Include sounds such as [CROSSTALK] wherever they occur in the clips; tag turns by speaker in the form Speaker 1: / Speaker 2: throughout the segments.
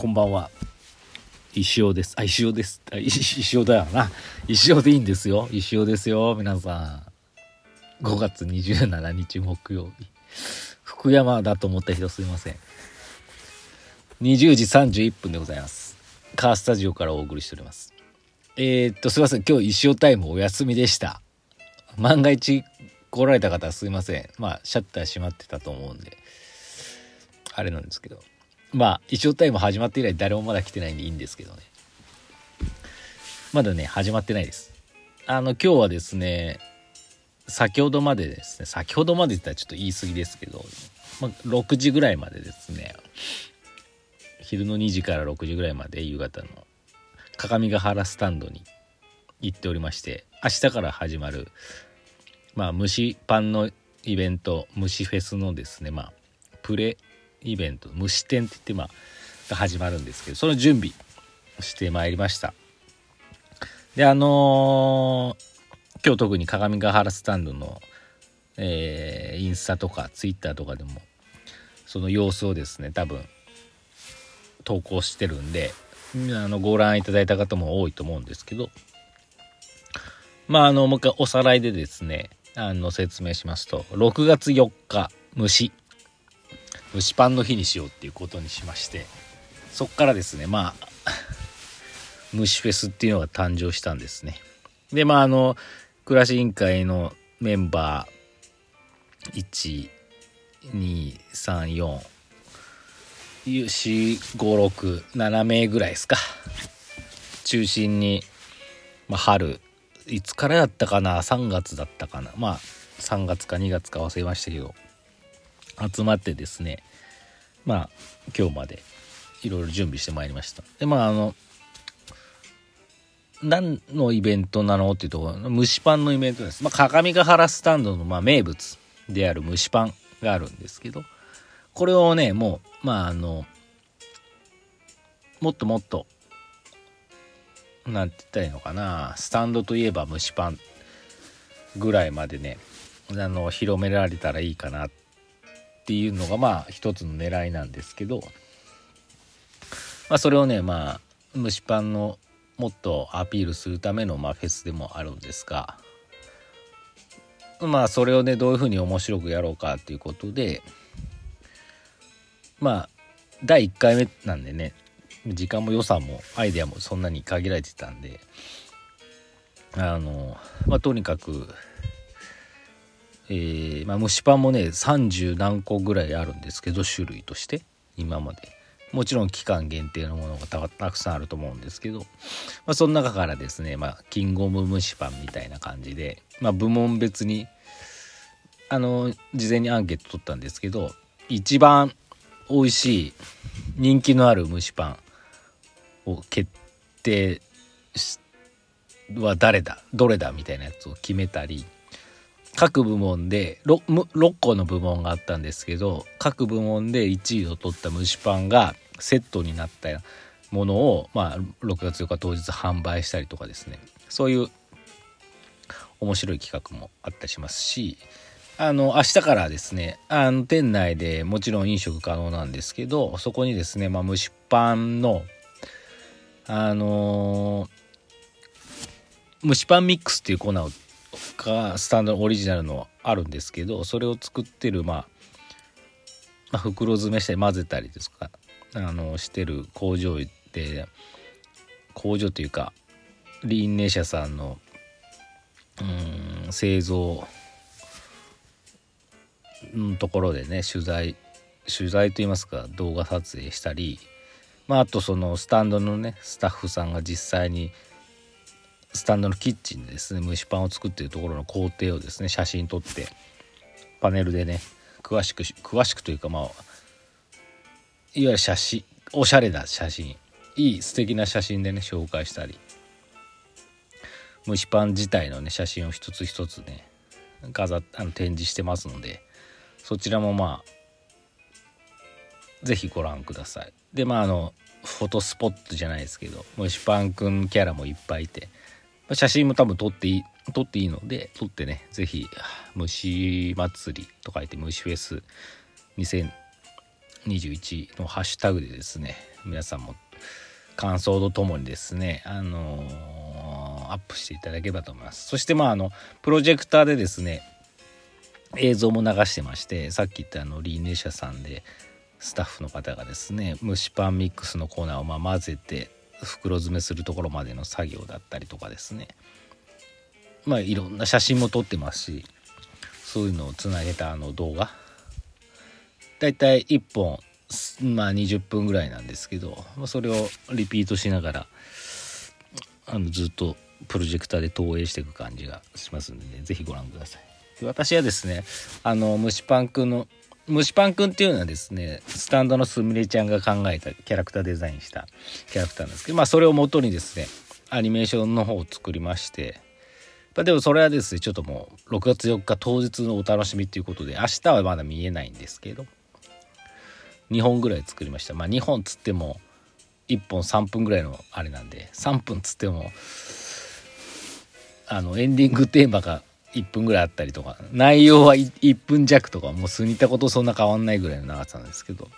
Speaker 1: こんばんは。石尾です。あ石尾です。あ石尾だよな。石尾でいいんですよ。石尾ですよ皆さん。5月27日木曜日。福山だと思った人すいません。20時31分でございます。カースタジオからお送りしております。えー、っとすいません。今日石尾タイムお休みでした。万が一来られた方はすいません。まあシャッター閉まってたと思うんで。あれなんですけど。まあ一応タイム始まって以来誰もまだ来てないんでいいんですけどね。まだね始まってないです。あの今日はですね先ほどまでですね先ほどまで言ったらちょっと言い過ぎですけど、まあ、6時ぐらいまでですね昼の2時から6時ぐらいまで夕方の鏡ヶ原スタンドに行っておりまして明日から始まるまあ蒸しパンのイベント蒸しフェスのですねまあプレイベント蒸し店って言ってまあが始まるんですけどその準備してまいりました。であのー、今日特に鏡ヶ原スタンドの、えー、インスタとかツイッターとかでもその様子をですね多分投稿してるんであのご覧いただいた方も多いと思うんですけどまああのもう一回おさらいでですねあの説明しますと6月4日虫蒸しパンの日にしようっていうことにしましてそっからですねまあ [LAUGHS] 蒸しフェスっていうのが誕生したんですね。でまああの暮らし委員会のメンバー12344567名ぐらいですか。中心に、まあ、春いつからだったかな？3月だったかな？まあ3月か2月か忘れましたけど。集まってですねまあ今日までいろいろ準備してまいりました。でまああの何のイベントなのっていうところ蒸しパンのイベントです、まあ、鏡ヶ原スタンドのまあ名物である蒸しパンがあるんですけどこれをねもうまああのもっともっとなんて言ったらいいのかなスタンドといえば蒸しパンぐらいまでねあの広められたらいいかなっっていうのがまあ一つの狙いなんですけど、まあ、それをねまあ蒸しパンのもっとアピールするための、まあ、フェスでもあるんですがまあそれをねどういうふうに面白くやろうかっていうことでまあ第1回目なんでね時間も予算もアイデアもそんなに限られてたんであのまあとにかくえー、まあ、蒸しパンもね30何個ぐらいあるんですけど種類として今まで。もちろん期間限定のものがたくさんあると思うんですけど、まあ、その中からですね、まあ、キングオブ蒸しパンみたいな感じで、まあ、部門別にあの事前にアンケート取ったんですけど一番美味しい人気のある蒸しパンを決定は誰だどれだみたいなやつを決めたり各部門で 6, 6個の部門があったんですけど各部門で1位を取った蒸しパンがセットになったものを、まあ、6月4日当日販売したりとかですね。そういう面白い企画もあったりしますしあの明日からですねあの店内でもちろん飲食可能なんですけどそこにですね、まあ、蒸しパンのあのー、蒸しパンミックスっていう粉をがスタンドオリジナルのあるんですけどそれを作ってる、まあ、まあ、袋詰めして混ぜたりですかあのしてる工場で工場というかリンネ社さんのうん製造のところでね取材取材といいますか動画撮影したり、まあ、あとそのスタンドのねスタッフさんが実際にスタンドのキッチンでですね蒸しパンを作ってるところの工程をですね写真撮ってパネルでね詳しく詳しくというかまあいわゆる写真おしゃれな写真いい素敵な写真でね紹介したり蒸しパン自体のね写真を一つ一つね飾あの展示してますのでそちらもまあ是非ご覧ください。でまああのフォトスポットじゃないですけど蒸しパンくんキャラもいっぱいいて写真も多分撮っていい撮っていいので撮ってね是非虫祭りと書いて虫フェス2021のハッシュタグでですね皆さんも感想とともにですね、あのー、アップしていただければと思います。そしてまああのプロジェクターでですね映像も流してましてさっき言ったあのリーネ社さんでスタッフの方がですね蒸しパンミックスのコーナーをま混ぜて袋詰めするところまでの作業だったりとかですねまあいろんな写真も撮ってますしそういうのをつなげたあの動画だいたい1本まあ20分ぐらいなんですけど、それをリピートしながらあのずっとプロジェクターで投影していく感じがしますんでね是非ご覧ください。私はですねあの虫パンくんの虫パンくんっていうのはですねスタンドのすみれちゃんが考えたキャラクターデザインしたキャラクターなんですけどまあそれをもとにですねアニメーションの方を作りましてまあ、でもそれはですねちょっともう6月4日当日のお楽しみっていうことで明日はまだ見えないんですけど2本ぐらい作りました。まあ2本つっても1本3分ぐらいのあれなんで3分つってもあのエンディングテーマが1分ぐらいあったりとか内容は 1, 分弱とかもう過ぎたことそんな変わんないぐらいの長さなんですけど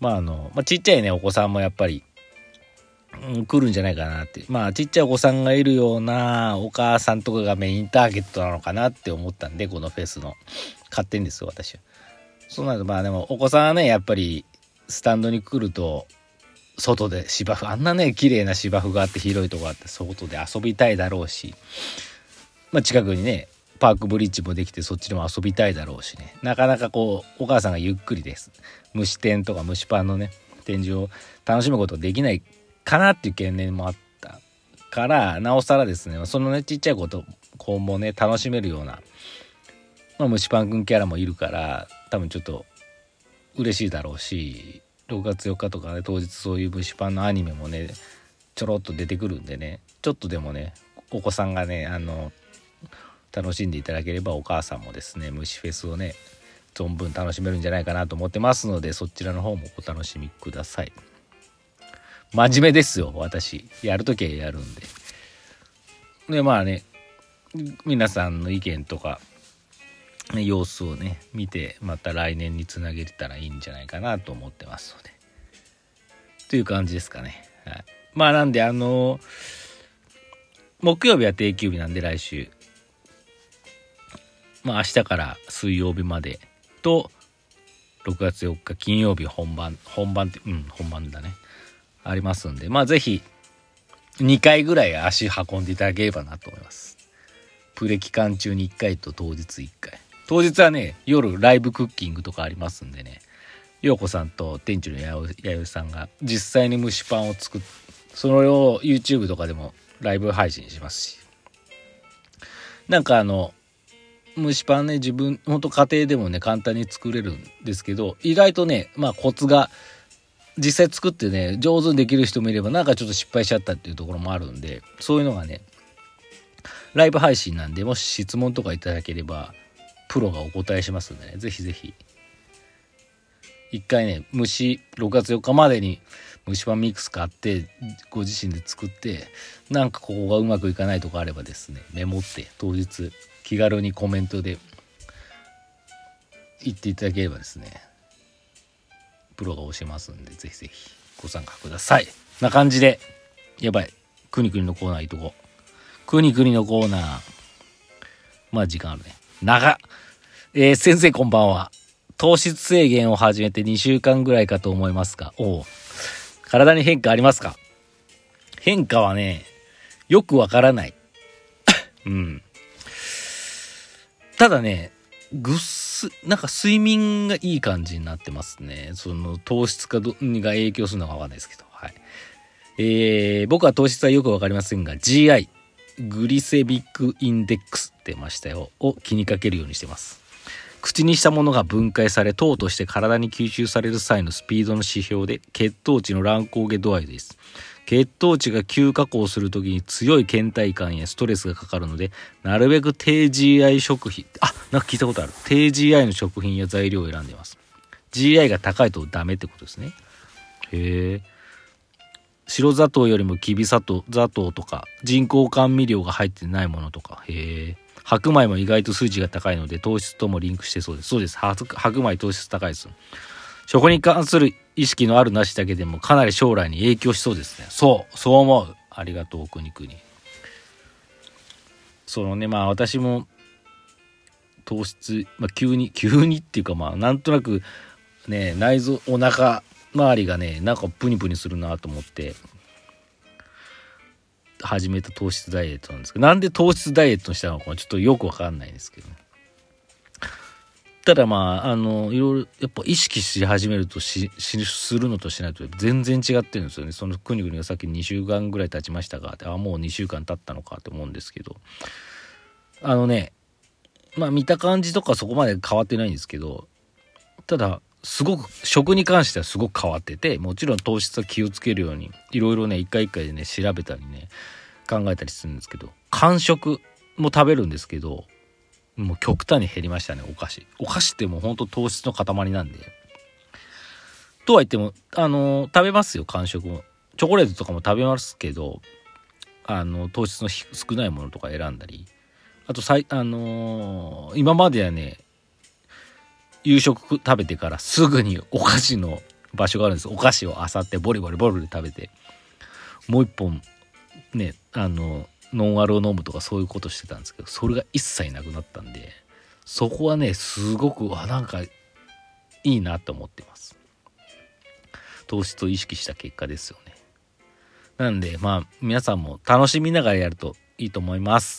Speaker 1: まああの、まあ、ちっちゃいねお子さんもやっぱりうん、来るんじゃないかなって。まあ、ちっちゃいお子さんがいるようなお母さんとかがメインターゲットなのかなって思ったんで、このフェスの。買ってんですよ、私は。そうなると、まあでも、お子さんはね、やっぱり、スタンドに来ると、外で芝生、あんなね、綺麗な芝生があって広いとこあって、外で遊びたいだろうし、まあ近くにね、パークブリッジもできてそっちでも遊びたいだろうしね。なかなかこう、お母さんがゆっくりです。虫店とか虫パンのね、展示を楽しむことできないかなっていう懸念もあったからなおさらですねそのねちっちゃい子と子もね楽しめるような、まあ、虫パンくんキャラもいるから多分ちょっと嬉しいだろうし6月4日とかね当日そういう虫パンのアニメもねちょろっと出てくるんでねちょっとでもねお子さんがねあの楽しんでいただければお母さんもですね虫フェスをね存分楽しめるんじゃないかなと思ってますのでそちらの方もお楽しみください。真面目ですよ、私。やるときはやるんで。で、まあね、皆さんの意見とか、様子をね、見て、また来年につなげれたらいいんじゃないかなと思ってますので。という感じですかね。はい。まあなんで、あの木曜日は定休日なんで来週。まあ明日から水曜日までと、6月4日金曜日本番、本番って、うん、本番だね。ありますんで、まあぜひ2回ぐらい足運んでいただければなと思います。プレ期間中に1回と当日1回。当日はね、夜ライブクッキングとかありますんでね、陽子さんと店長の弥生さんが実際に蒸しパンを作ってそれを YouTube とかでもライブ配信しますし。なんかあの、蒸しパンね、自分、ほんと家庭でもね、簡単に作れるんですけど、意外とね、まあコツが実際作ってね、上手にできる人もいれば、なんかちょっと失敗しちゃったっていうところもあるんで、そういうのがね、ライブ配信なんで、もし質問とかいただければ、プロがお答えしますんでね、ぜひぜひ。一回ね、虫、6月4日までに虫歯ミックス買って、ご自身で作って、なんかここがうまくいかないとかあればですね、メモって当日気軽にコメントで言っていただければですね、プロが教えますんで、ぜひぜひご参加ください。な感じで、やばい。くにくにのコーナーいいとこ。くにくにのコーナー。まあ時間あるね。長えー、先生こんばんは。糖質制限を始めて2週間ぐらいかと思いますが、おお。体に変化ありますか？変化はね、よくわからない。[LAUGHS] うん。ただね、ぐっす、なんか睡眠がいい感じになってますね。その糖質かど、が影響するのかわかんないですけど。はい。えー、僕は糖質はよくわかりませんが、GI、グリセビックインデックスってましたよ、を気にかけるようにしてます。口にしたものが分解され糖として体に吸収される際のスピードの指標で血糖値の乱高下度合いです血糖値が急下降するときに強い倦怠感やストレスがかかるので、なるべく低 GI 食品、あ、なんか聞いたことある。低 GI の食品や材料を選んでます。GI が高いとダメってことですね。へえ。白砂糖よりもきび砂糖、砂糖とか、人工甘味料が入ってないものとか、へえ。白米も意外と数値が高いので糖質ともリンクしてそうです。そうです。白米糖質高いです。食に関する意識のあるなしだけでもかなり将来に影響しそうですねそうそう思うありがとうくにくにそのねまあ私も糖質、まあ、急に [LAUGHS] 急にっていうかまあなんとなくね内臓お腹周りがねなんかプニプニするなと思って始めた糖質ダイエットなんですけどなんで糖質ダイエットにしたのかちょっとよくわかんないんですけど。ただまああのいろいろやっぱ意識し始めるとししするのとしないと全然違ってるんですよね。その国々がさっき2週間ぐらい経ちましたがあもう2週間経ったのかと思うんですけど。あのねまあ見た感じとかそこまで変わってないんですけどただすごく食に関してはすごく変わっててもちろん糖質は気をつけるようにいろいろね一回一回でね調べたりね考えたりするんですけど間食も食べるんですけどもう極端に減りましたねお菓子。お菓子ってもうほんと糖質の塊なんで。とは言ってもあの食べますよ間食も。チョコレートとかも食べますけどあの糖質の少ないものとか選んだり。あとさいあのー、今まではね夕食食べてからすぐにお菓子の場所があるんです。お菓子をあさってボリボリボリボリ食べて。もう一本ねあのノンアルを飲むとかそういうことしてたんですけどそれが一切なくなったんでそこはねすごくあなんかいいなと思ってます。糖質を意識した結果ですよね。なんでまあ皆さんも楽しみながらやるといいと思います。